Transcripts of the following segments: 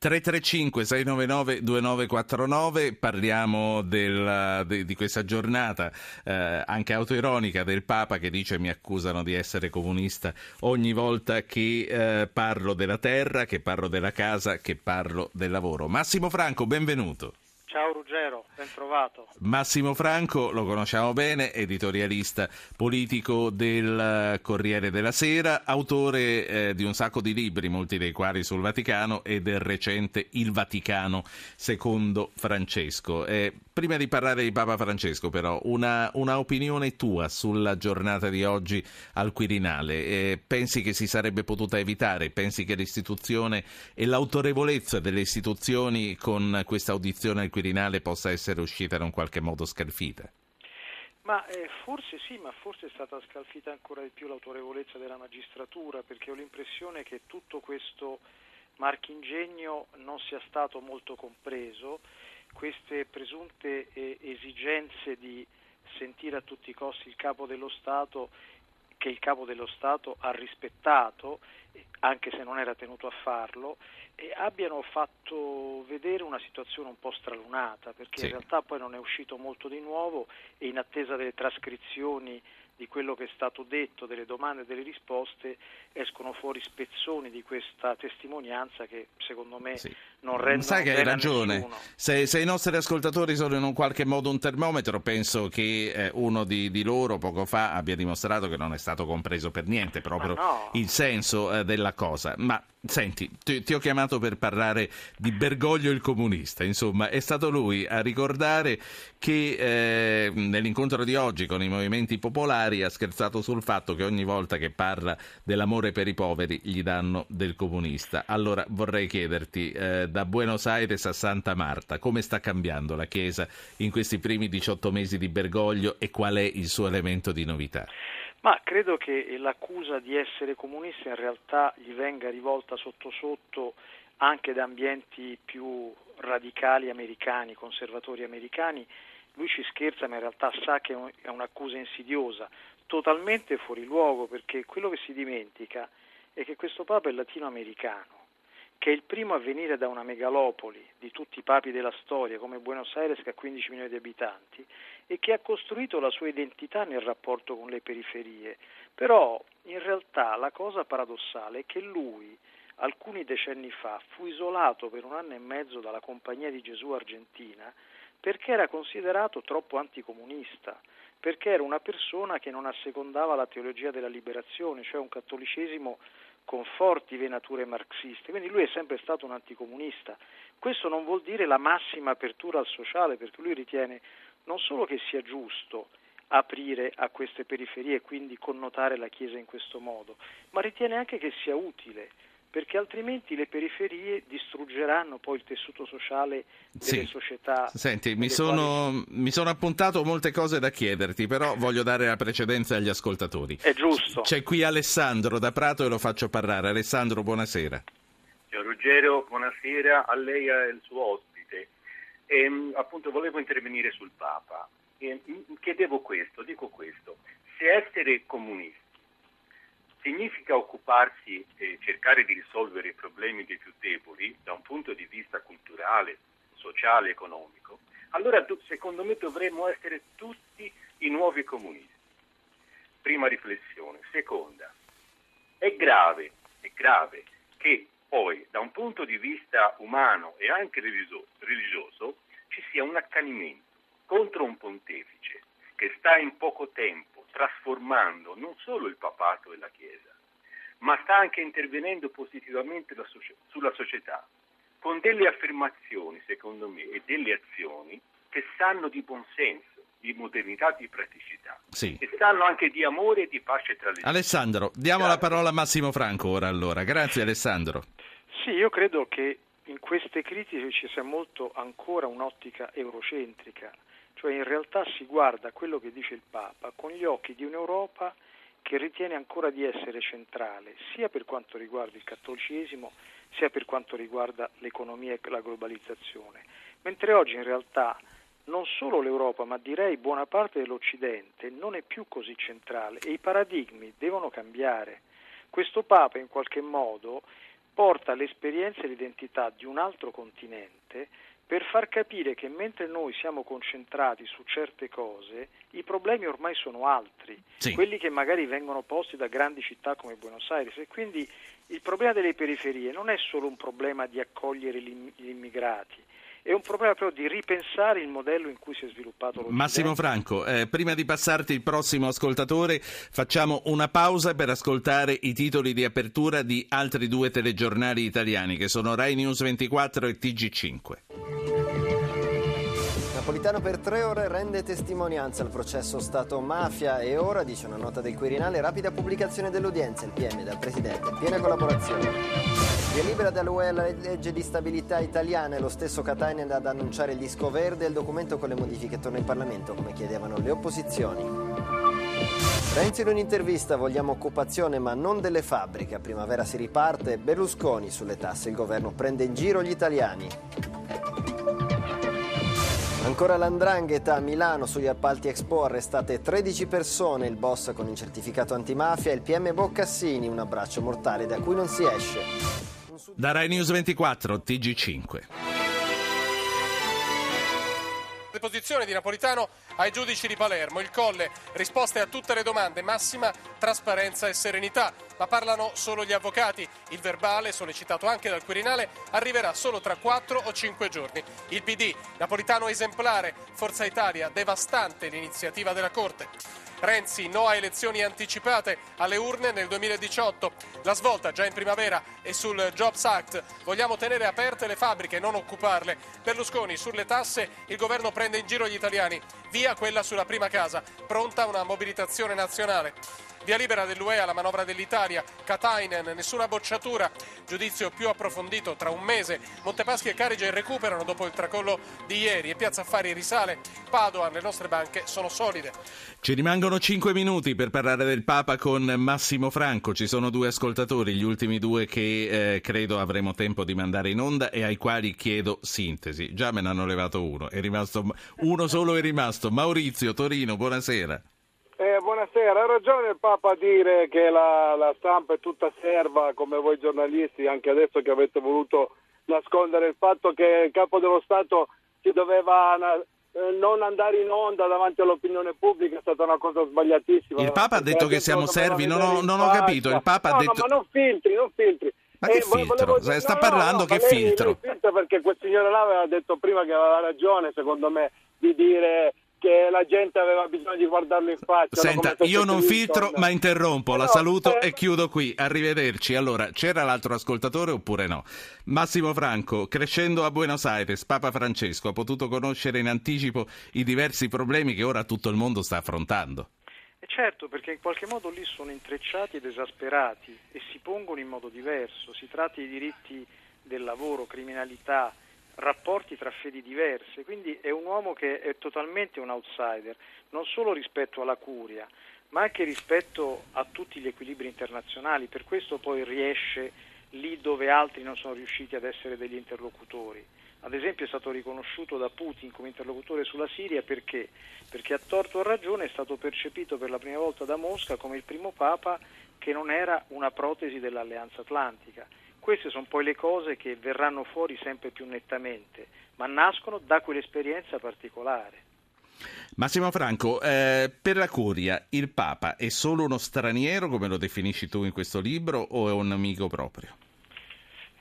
335 699 2949 parliamo del, de, di questa giornata eh, anche autoironica del Papa che dice mi accusano di essere comunista ogni volta che eh, parlo della terra, che parlo della casa, che parlo del lavoro. Massimo Franco, benvenuto. Ciao Ruggero, ben trovato. Massimo Franco, lo conosciamo bene, editorialista politico del Corriere della Sera, autore eh, di un sacco di libri, molti dei quali sul Vaticano e del recente Il Vaticano secondo Francesco. Eh, prima di parlare di Papa Francesco però, una, una, opinione tua sulla giornata di oggi al Quirinale. Eh, pensi che si sarebbe potuta evitare? Pensi che l'istituzione e l'autorevolezza delle istituzioni con questa audizione al Quirinale possa essere uscita in un qualche modo scalfita? Ma eh, forse sì, ma forse è stata scalfita ancora di più l'autorevolezza della magistratura, perché ho l'impressione che tutto questo marchingegno non sia stato molto compreso, queste presunte eh, esigenze di sentire a tutti i costi il capo dello Stato che il capo dello Stato ha rispettato, anche se non era tenuto a farlo, e abbiano fatto vedere una situazione un po' stralunata, perché sì. in realtà poi non è uscito molto di nuovo e in attesa delle trascrizioni di quello che è stato detto, delle domande e delle risposte, escono fuori spezzoni di questa testimonianza che secondo me sì. Non rendono Sai che hai ragione. Se, se, i nostri ascoltatori sono in un qualche modo un termometro, penso che eh, uno di, di, loro poco fa abbia dimostrato che non è stato compreso per niente proprio no. il senso eh, della cosa. Ma Senti, ti, ti, ho chiamato per parlare di Bergoglio il comunista, insomma, è stato lui a ricordare che eh, nell'incontro di oggi con i movimenti popolari ha scherzato sul fatto che ogni volta che parla dell'amore per i poveri gli danno del comunista. Allora vorrei chiederti, da Buenos Aires a Santa Marta, come sta cambiando la Chiesa in questi primi 18 mesi di Bergoglio e qual è il suo elemento di novità? Ma credo che l'accusa di essere comunista in realtà gli venga rivolta sotto sotto anche da ambienti più radicali americani, conservatori americani. Lui ci scherza, ma in realtà sa che è un'accusa insidiosa, totalmente fuori luogo, perché quello che si dimentica è che questo Papa è latinoamericano che è il primo a venire da una megalopoli di tutti i papi della storia come Buenos Aires che ha 15 milioni di abitanti e che ha costruito la sua identità nel rapporto con le periferie. Però in realtà la cosa paradossale è che lui alcuni decenni fa fu isolato per un anno e mezzo dalla Compagnia di Gesù Argentina perché era considerato troppo anticomunista, perché era una persona che non assecondava la teologia della liberazione, cioè un cattolicesimo con forti venature marxiste, quindi lui è sempre stato un anticomunista. Questo non vuol dire la massima apertura al sociale, perché lui ritiene non solo che sia giusto aprire a queste periferie e quindi connotare la Chiesa in questo modo, ma ritiene anche che sia utile perché altrimenti le periferie distruggeranno poi il tessuto sociale delle sì. società. Senti, mi sono, quali... mi sono, appuntato molte cose da chiederti, però voglio dare la precedenza agli ascoltatori. È giusto. C'è qui Alessandro da Prato e lo faccio parlare. Alessandro, buonasera. Ciao Ruggero, buonasera a lei e al suo ospite. E, ehm, appunto volevo intervenire sul Papa. E, chiedevo questo, dico questo. Se essere comunisti significa occuparsi e cercare di risolvere i problemi dei più deboli da un punto di vista culturale, sociale, economico, allora secondo me dovremmo essere tutti i nuovi comunisti. Prima riflessione. Seconda, è grave, è grave che poi da un punto di vista umano e anche religioso ci sia un accanimento contro un pontefice che sta in poco tempo trasformando non solo il papato e la Chiesa, ma sta anche intervenendo positivamente sulla società, con delle affermazioni, secondo me, e delle azioni che sanno di buonsenso, di modernità, di praticità, sì. e sanno anche di amore e di pace tra le persone. Alessandro, diamo Grazie. la parola a Massimo Franco ora allora. Grazie Alessandro. Sì, io credo che in queste critiche ci sia molto ancora un'ottica eurocentrica cioè in realtà si guarda quello che dice il Papa con gli occhi di un'Europa che ritiene ancora di essere centrale, sia per quanto riguarda il cattolicesimo, sia per quanto riguarda l'economia e la globalizzazione. Mentre oggi in realtà non solo l'Europa, ma direi buona parte dell'Occidente non è più così centrale e i paradigmi devono cambiare. Questo Papa in qualche modo porta l'esperienza e l'identità di un altro continente per far capire che mentre noi siamo concentrati su certe cose, i problemi ormai sono altri, sì. quelli che magari vengono posti da grandi città come Buenos Aires e quindi il problema delle periferie non è solo un problema di accogliere gli immigrati, è un problema proprio di ripensare il modello in cui si è sviluppato l'Occidente. Massimo Franco, eh, prima di passarti il prossimo ascoltatore, facciamo una pausa per ascoltare i titoli di apertura di altri due telegiornali italiani che sono Rai News 24 e TG5. Napolitano per tre ore rende testimonianza al processo Stato-mafia e ora, dice una nota del Quirinale, rapida pubblicazione dell'udienza, il PM dal Presidente, piena collaborazione. Via libera dall'UE la legge di stabilità italiana e lo stesso Katainen ad annunciare il disco verde e il documento con le modifiche torna in Parlamento come chiedevano le opposizioni. Renzi in un'intervista, vogliamo occupazione ma non delle fabbriche, a primavera si riparte, Berlusconi sulle tasse, il governo prende in giro gli italiani. Ancora l'andrangheta a Milano sugli appalti Expo, arrestate 13 persone, il boss con il certificato antimafia e il PM Boccassini, un abbraccio mortale da cui non si esce. Da Rai News 24, TG5 deposizione di Napolitano ai giudici di Palermo. Il Colle, risposte a tutte le domande, massima trasparenza e serenità. Ma parlano solo gli avvocati. Il verbale, sollecitato anche dal Quirinale, arriverà solo tra 4 o 5 giorni. Il PD, Napolitano esemplare, Forza Italia, devastante l'iniziativa della Corte. Renzi, no a elezioni anticipate alle urne nel 2018. La svolta già in primavera e sul Jobs Act. Vogliamo tenere aperte le fabbriche, e non occuparle. Berlusconi, sulle tasse, il governo prende in giro gli italiani. Via quella sulla prima casa. Pronta una mobilitazione nazionale. Via libera dell'UE alla manovra dell'Italia, Katainen, nessuna bocciatura, giudizio più approfondito tra un mese. Montepaschi e Carige recuperano dopo il tracollo di ieri e Piazza Affari risale. Padova, le nostre banche sono solide. Ci rimangono 5 minuti per parlare del Papa con Massimo Franco. Ci sono due ascoltatori, gli ultimi due che eh, credo avremo tempo di mandare in onda e ai quali chiedo sintesi. Già me ne hanno levato uno, è rimasto uno solo è rimasto. Maurizio Torino, buonasera. Buonasera, ha ragione il Papa a dire che la, la, stampa è tutta serva come voi giornalisti, anche adesso che avete voluto nascondere il fatto che il Capo dello Stato si doveva eh, non andare in onda davanti all'opinione pubblica è stata una cosa sbagliatissima. Il Papa ha detto che siamo servi, non ho, non ho capito, il Papa no, ha detto... No, ma non filtri, non filtri. Ma che eh, filtro? Volevo... Sta no, parlando no, che filtro? Perché quel signore là aveva detto prima che aveva ragione, secondo me, di dire che la gente aveva bisogno di guardarlo in faccia. Senta, io non filtro, ma interrompo, la no, saluto eh... e chiudo qui. Arrivederci. Allora, c'era l'altro ascoltatore oppure no? Massimo Franco, crescendo a Buenos Aires, Papa Francesco ha potuto conoscere in anticipo i diversi problemi che ora tutto il mondo sta affrontando. E certo, perché in qualche modo lì sono intrecciati ed esasperati e si pongono in modo diverso. Si tratta di diritti del lavoro, criminalità, rapporti tra fedi diverse, quindi è un uomo che è totalmente un outsider, non solo rispetto alla curia, ma anche rispetto a tutti gli equilibri internazionali, per questo poi riesce lì dove altri non sono riusciti ad essere degli interlocutori. Ad esempio è stato riconosciuto da Putin come interlocutore sulla Siria perché? Perché a torto o a ragione è stato percepito per la prima volta da Mosca come il primo Papa che non era una protesi dell'Alleanza Atlantica queste sono poi le cose che verranno fuori sempre più nettamente, ma nascono da quell'esperienza particolare. Massimo Franco, eh, per la Curia il Papa è solo uno straniero, come lo definisci tu in questo libro, o è un amico proprio?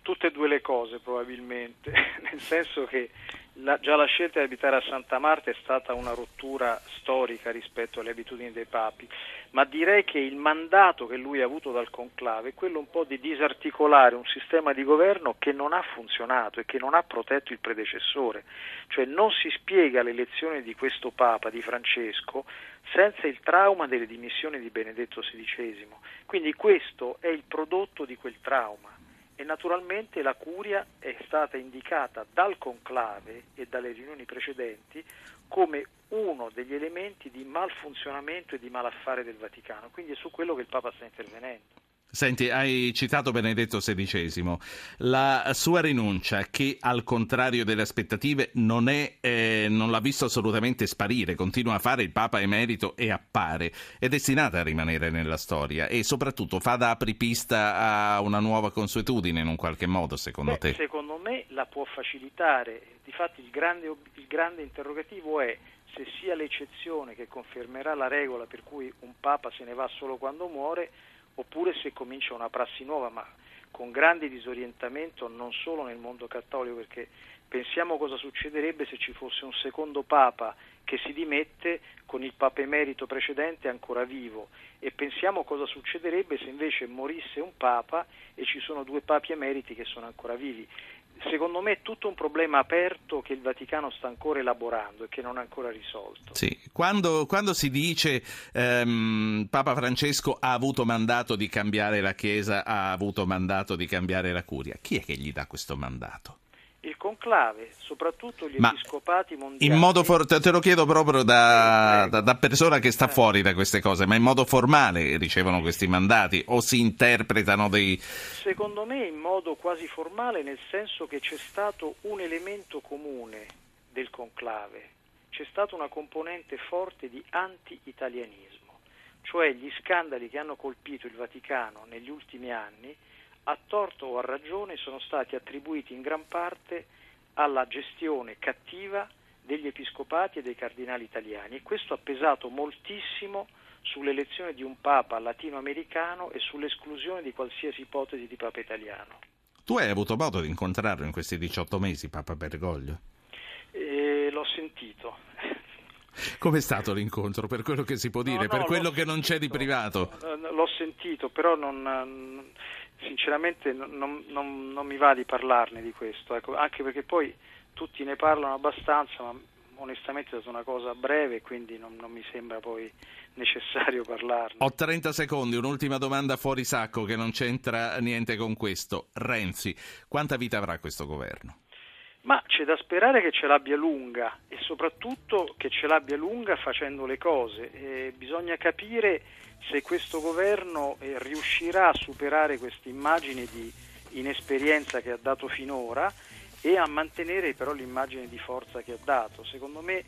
Tutte e due le cose probabilmente, nel senso che la, già la scelta di abitare a Santa Marta è stata una rottura storica rispetto alle abitudini dei papi, ma direi che il mandato che lui ha avuto dal conclave è quello un po' di disarticolare un sistema di governo che non ha funzionato e che non ha protetto il predecessore, cioè non si spiega l'elezione di questo Papa, di Francesco, senza il trauma delle dimissioni di Benedetto XVI. Quindi questo è il prodotto di quel trauma e naturalmente la curia è stata indicata dal conclave e dalle riunioni precedenti come uno degli elementi di malfunzionamento e di malaffare del Vaticano, quindi è su quello che il Papa sta intervenendo. Senti, hai citato Benedetto XVI, la sua rinuncia che al contrario delle aspettative non, è, eh, non l'ha visto assolutamente sparire, continua a fare il Papa emerito e appare, è destinata a rimanere nella storia e soprattutto fa da apripista a una nuova consuetudine in un qualche modo, secondo Beh, te? Secondo me la può facilitare, difatti il grande, il grande interrogativo è se sia l'eccezione che confermerà la regola per cui un Papa se ne va solo quando muore oppure se comincia una prassi nuova, ma con grande disorientamento non solo nel mondo cattolico, perché pensiamo cosa succederebbe se ci fosse un secondo Papa che si dimette con il Papa emerito precedente ancora vivo. E pensiamo cosa succederebbe se invece morisse un Papa e ci sono due Papi emeriti che sono ancora vivi secondo me è tutto un problema aperto che il Vaticano sta ancora elaborando e che non ha ancora risolto. Sì. Quando, quando, si dice ehm, Papa Francesco ha avuto mandato di cambiare la Chiesa, ha avuto mandato di cambiare la Curia, chi è che gli dà questo mandato? Il conclave, soprattutto gli Ma episcopati mondiali. In modo for- te lo chiedo proprio da, da, da, persona che sta fuori da queste cose, ma in modo formale ricevono questi mandati o si interpretano dei... Secondo me in modo quasi formale, nel senso che c'è stato un elemento comune del conclave, c'è stata una componente forte di anti-italianismo, cioè gli scandali che hanno colpito il Vaticano negli ultimi anni a torto o a ragione sono stati attribuiti in gran parte alla gestione cattiva degli episcopati e dei cardinali italiani e questo ha pesato moltissimo sull'elezione di un papa latinoamericano e sull'esclusione di qualsiasi ipotesi di papa italiano. Tu hai avuto modo di incontrarlo in questi 18 mesi, Papa Bergoglio? Eh, l'ho sentito. Com'è stato l'incontro, per quello che si può dire, no, no, per quello che non c'è di privato? L'ho sentito, però non, sinceramente non, non, non, mi va di parlarne di questo, ecco, anche perché poi tutti ne parlano abbastanza, ma onestamente è stata una cosa breve, quindi non, non mi sembra poi necessario parlarne. Ho 30 secondi, un'ultima domanda fuori sacco che non c'entra niente con questo. Renzi, quanta vita avrà questo governo? Ma c'è da sperare che ce l'abbia lunga e soprattutto che ce l'abbia lunga facendo le cose. E bisogna capire se questo governo eh, riuscirà a superare questa immagine di inesperienza che ha dato finora e a mantenere però l'immagine di forza che ha dato. Secondo me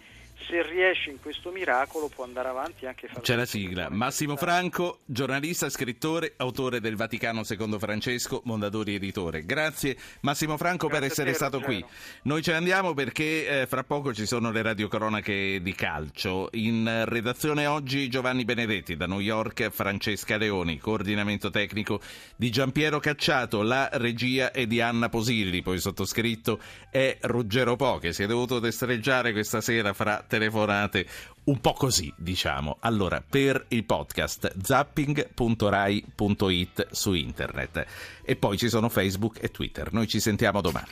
se riesce in questo miracolo può andare avanti anche fare C'è la sigla. Massimo Franco, giornalista, scrittore, autore del Vaticano secondo Francesco, Mondadori editore. Grazie Massimo Franco Grazie per essere te, stato Ruggero. qui. Noi ce ne andiamo perché eh, fra poco ci sono le radiocronache di calcio. In redazione oggi Giovanni Benedetti da New York, Francesca Leoni, coordinamento tecnico di Giampiero Cacciato, la regia è di Anna Posilli, poi sottoscritto è Ruggero Po che si è dovuto destreggiare questa sera fra telefonate un po' così, diciamo. Allora, per il podcast zapping.rai.it su internet. E poi ci sono Facebook e Twitter. Noi ci sentiamo domani.